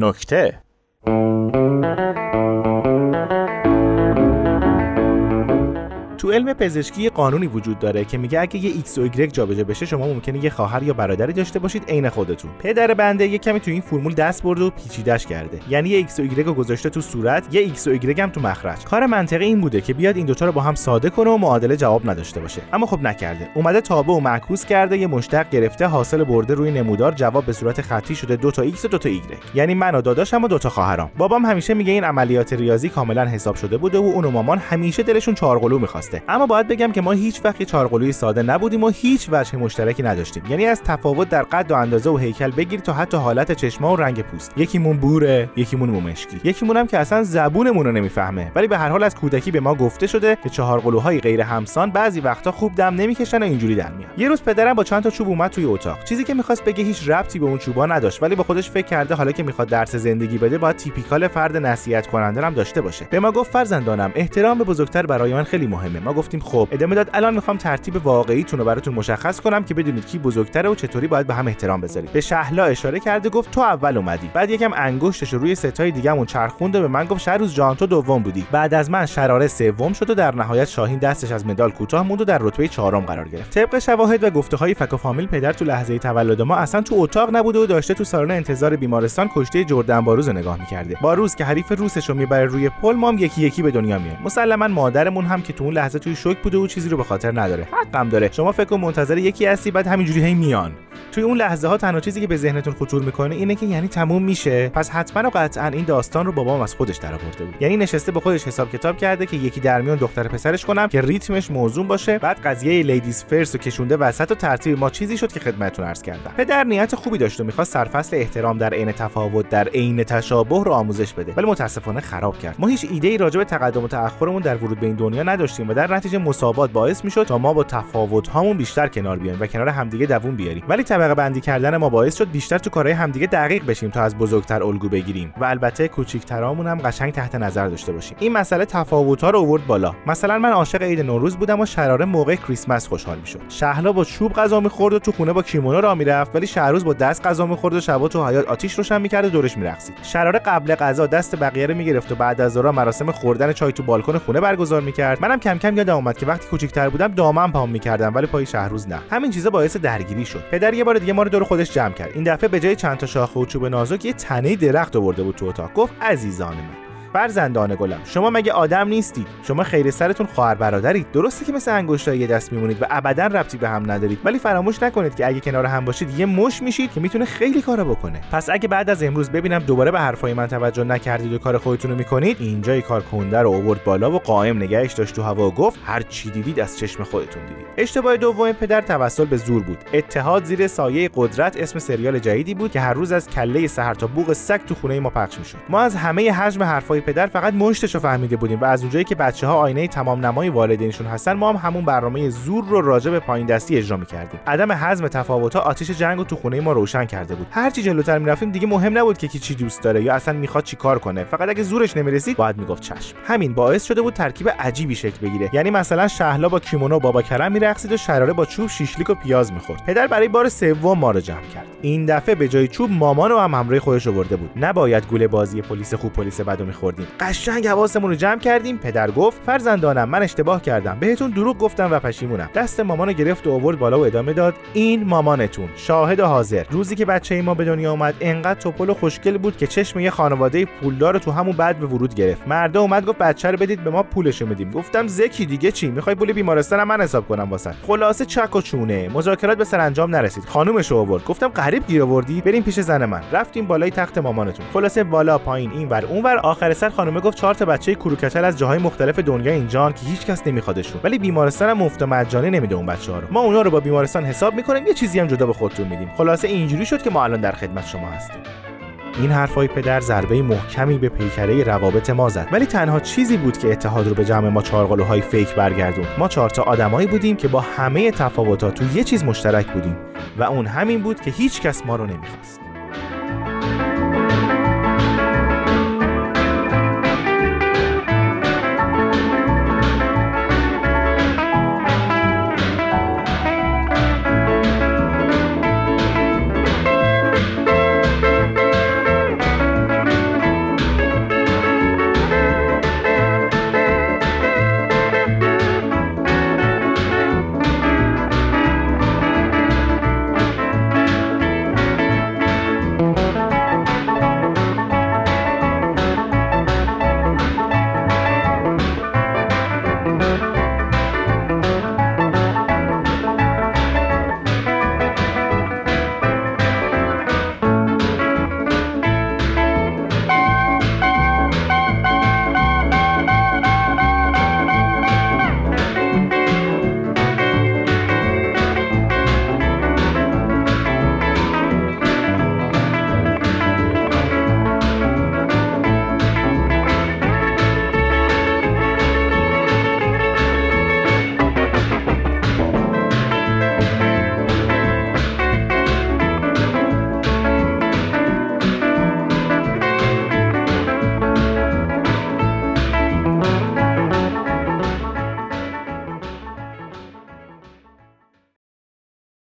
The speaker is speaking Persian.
نکته. علم پزشکی قانونی وجود داره که میگه اگه یه ایکس و ایگرگ جابجا بشه شما ممکنه یه خواهر یا برادری داشته باشید عین خودتون. پدر بنده یه کمی تو این فرمول دست برده و پیچیدش کرده. یعنی یه ایکس و ایگرگ رو گذاشته تو صورت یه ایکس و ایگرگ هم تو مخرج. کار منطقی این بوده که بیاد این دوتا رو با هم ساده کنه و معادله جواب نداشته باشه. اما خب نکرده. اومده تابع و معکوس کرده یه مشتق گرفته حاصل برده روی نمودار جواب به صورت خطی شده دو تا ایکس و دو تا ایگرگ یعنی من و داداشم و دو تا خواهرام. بابام همیشه میگه این عملیات ریاضی کاملا حساب شده بوده و اون و مامان همیشه دلشون چارقلو می‌خواسته. اما باید بگم که ما هیچ وقت چارقلوی ساده نبودیم و هیچ وجه مشترکی نداشتیم. یعنی از تفاوت در قد و اندازه و هیکل بگیر تا حتی حالت چشما و رنگ پوست. یکیمون بوره یکیمون مومشکی یکیمون هم که اصلا زبونمون رو نمی‌فهمه. ولی به هر حال از کودکی به ما گفته شده که چهارقلوهای غیر همسان بعضی وقتا خوب دم نمی‌کشن و اینجوری در میاد یه روز پدرم با چند تا چوب اومد توی اتاق. چیزی که می‌خواست بگه هیچ ربطی به اون چوبا نداشت ولی با خودش فکر کرده حالا که می‌خواد درس زندگی بده باید تیپیکال فرد نصیحت کننده هم داشته باشه. به ما گفت فرزندانم احترام به بزرگتر برای من خیلی مهمه. ما گفتیم خب ادامه داد الان می‌خوام ترتیب واقعیتون رو براتون مشخص کنم که بدونید کی بزرگتره و چطوری باید به هم احترام بذارید به شهلا اشاره کرده گفت تو اول اومدی بعد یکم انگشتش رو روی ستای دیگه‌مون چرخوند و به من گفت روز جان تو دوم بودی. بعد از من شراره سوم شد و در نهایت شاهین دستش از مدال کوتاه موند و در رتبه چهارم قرار گرفت. طبق شواهد و گفته های فک و فامیل پدر تو لحظه تولد ما اصلا تو اتاق نبوده و داشته تو سالن انتظار بیمارستان کشتی جردن باروز رو نگاه می‌کرده. باروز که حریف روسش رو می‌بره روی پل مام یکی یکی به دنیا میاد مسلما مادرمون هم که تو اون توی شوک بوده و چیزی رو به خاطر نداره. حقم داره. شما فکر منتظر یکی هستی بعد همینجوری هی میان. توی اون لحظه ها تنها چیزی که به ذهنتون خطور می‌کنه اینه که یعنی تموم میشه. پس حتما و قطعا این داستان رو بابام از خودش درآورده بود. یعنی نشسته به خودش حساب کتاب کرده که یکی در میون دختر پسرش کنم که ریتمش موزون باشه. بعد قضیه ladies first رو کشونده وسط و ترتیب ما چیزی شد که خدمتتون عرض کردم. پدر نیت خوبی داشت و می‌خواست سرفصل احترام در عین تفاوت در عین تشابه رو آموزش بده. ولی متاسفانه خراب کرد. ما هیچ ایده ای راجع به تقدم و تأخرمون در ورود به این دنیا نداشتیم و در نتیجه مساوات باعث می‌شد تا ما با تفاوت هامون بیشتر کنار بیایم و کنار همدیگه دووم بیاریم. ولی طبقه بندی کردن ما باعث شد بیشتر تو کارهای همدیگه دقیق بشیم تا از بزرگتر الگو بگیریم. و البته کوچیکترامون هم قشنگ تحت نظر داشته باشیم. این مسئله تفاوت ها رو آورد بالا. مثلا من عاشق عید نوروز بودم و شراره موقع کریسمس خوشحال می‌شد. شهلا با چوب غذا می‌خورد و تو خونه با کیمونو را می‌رفت ولی شهروز با دست غذا می‌خورد و شبا تو حیات آتیش روشن می‌کرد و دورش میرقصید. شراره قبل غذا دست بقیه رو می‌گرفت و بعد از ظهر مراسم خوردن چای تو بالکن خونه برگزار می‌کرد. منم کم یادم اومد که وقتی کوچیکتر بودم دامن پام می‌کردم ولی پای شهروز نه. همین چیزا باعث درگیری شد. پدر یه بار دیگه ما رو دور خودش جمع کرد. این دفعه به جای چند تا شاخه و چوب نازک یه تنه درخت آورده بود تو اتاق. گفت عزیزان من. فرزندان گلم. شما مگه آدم نیستید؟ شما خیر سرتون خواهر برادرید. درسته که مثل انگشتای یه دست میمونید و ابدا ربطی به هم ندارید. ولی فراموش نکنید که اگه کنار هم باشید یه مش میشید که می‌تونه خیلی کارا بکنه. پس اگه بعد از امروز ببینم دوباره به حرفای من توجه نکردید و کار خودتون رو می‌کنید اینجای کار کنده رو آورد بالا و قائم نگهش داشت تو هوا و گفت هر چی دیدید از چشم خودتون دیدید. اشتباه دوم پدر توسل به زور بود. اتحاد زیر سایه قدرت اسم سریال جدیدی بود که هر روز از کله سحر تا بوق سگ تو خونه ما پخش می‌شد. ما از همه حجم حرفای پدر فقط مشتش رو فهمیده بودیم و از اونجایی که بچه ها آینه تمام نمای والدینشون هستن ما هم همون برنامه زور رو راجع به پایین دستی اجرا می‌کردیم. عدم حزم تفاوت ها آتیش جنگ رو تو خونه ما روشن کرده بود. هرچی جلوتر می‌رفتیم دیگه مهم نبود که کی چی دوست داره یا اصلا می‌خواد چی کار کنه. فقط اگه زورش نمی‌رسید باید می‌گفت چشم. همین باعث شده بود ترکیب عجیبی شکل بگیره. یعنی مثلا شهلا با کیمونو بابا کرم میرقصید و شراره با چوب شیشلیک و پیاز می‌خورد. پدر برای بار سوم ما رو جمع کرد. این دفعه به جای چوب مامان رو هم همراه خودش آورده بود. نباید گوله بازی پلیس خوب پلیس بدو میخوردیم قشنگ حواسمون رو جمع کردیم. پدر گفت فرزندانم من اشتباه کردم. بهتون دروغ گفتم و پشیمونم. دست مامانو گرفت و آورد بالا و ادامه داد این مامانتون. شاهد و حاضر. روزی که بچه ما به دنیا اومد انقدر توپل و خوشگل بود که چشم یه خانواده پولدار تو همون بعد به ورود گرفت. مرده اومد گفت بچه رو بدید به ما پولشو میدیم. گفتم زکی دیگه چی؟ می‌خوای پول بیمارستانم من حساب کنم واسه. خلاصه چک و چونه. مذاکرات به سرانجام نرسید. خانومش آورد. گفتم غریب گیر آوردی؟ بریم پیش زن من. رفتیم بالای تخت مامانتون. خلاصه بالا پایین این ور اون ور آخر سر خانومه گفت چهار تا بچه کروکچل از جاهای مختلف دنیا اینجان که هیچ کس نمیخوادشون ولی بیمارستان هم مفت و مجانی نمیده اون بچه‌ها رو. ما اونا رو با بیمارستان حساب می‌کنیم یه چیزی هم جدا به خودتون میدیم. خلاصه اینجوری شد که ما الان در خدمت شما هستیم. این حرفای پدر ضربه محکمی به پیکره روابط ما زد. ولی تنها چیزی بود که اتحاد رو به جمع ما چهارقلوهای فیک برگردون. ما چهار تا آدمایی بودیم که با همه تفاوتات تو یه چیز مشترک بودیم و اون همین بود که هیچ کس ما رو نمی‌خواست.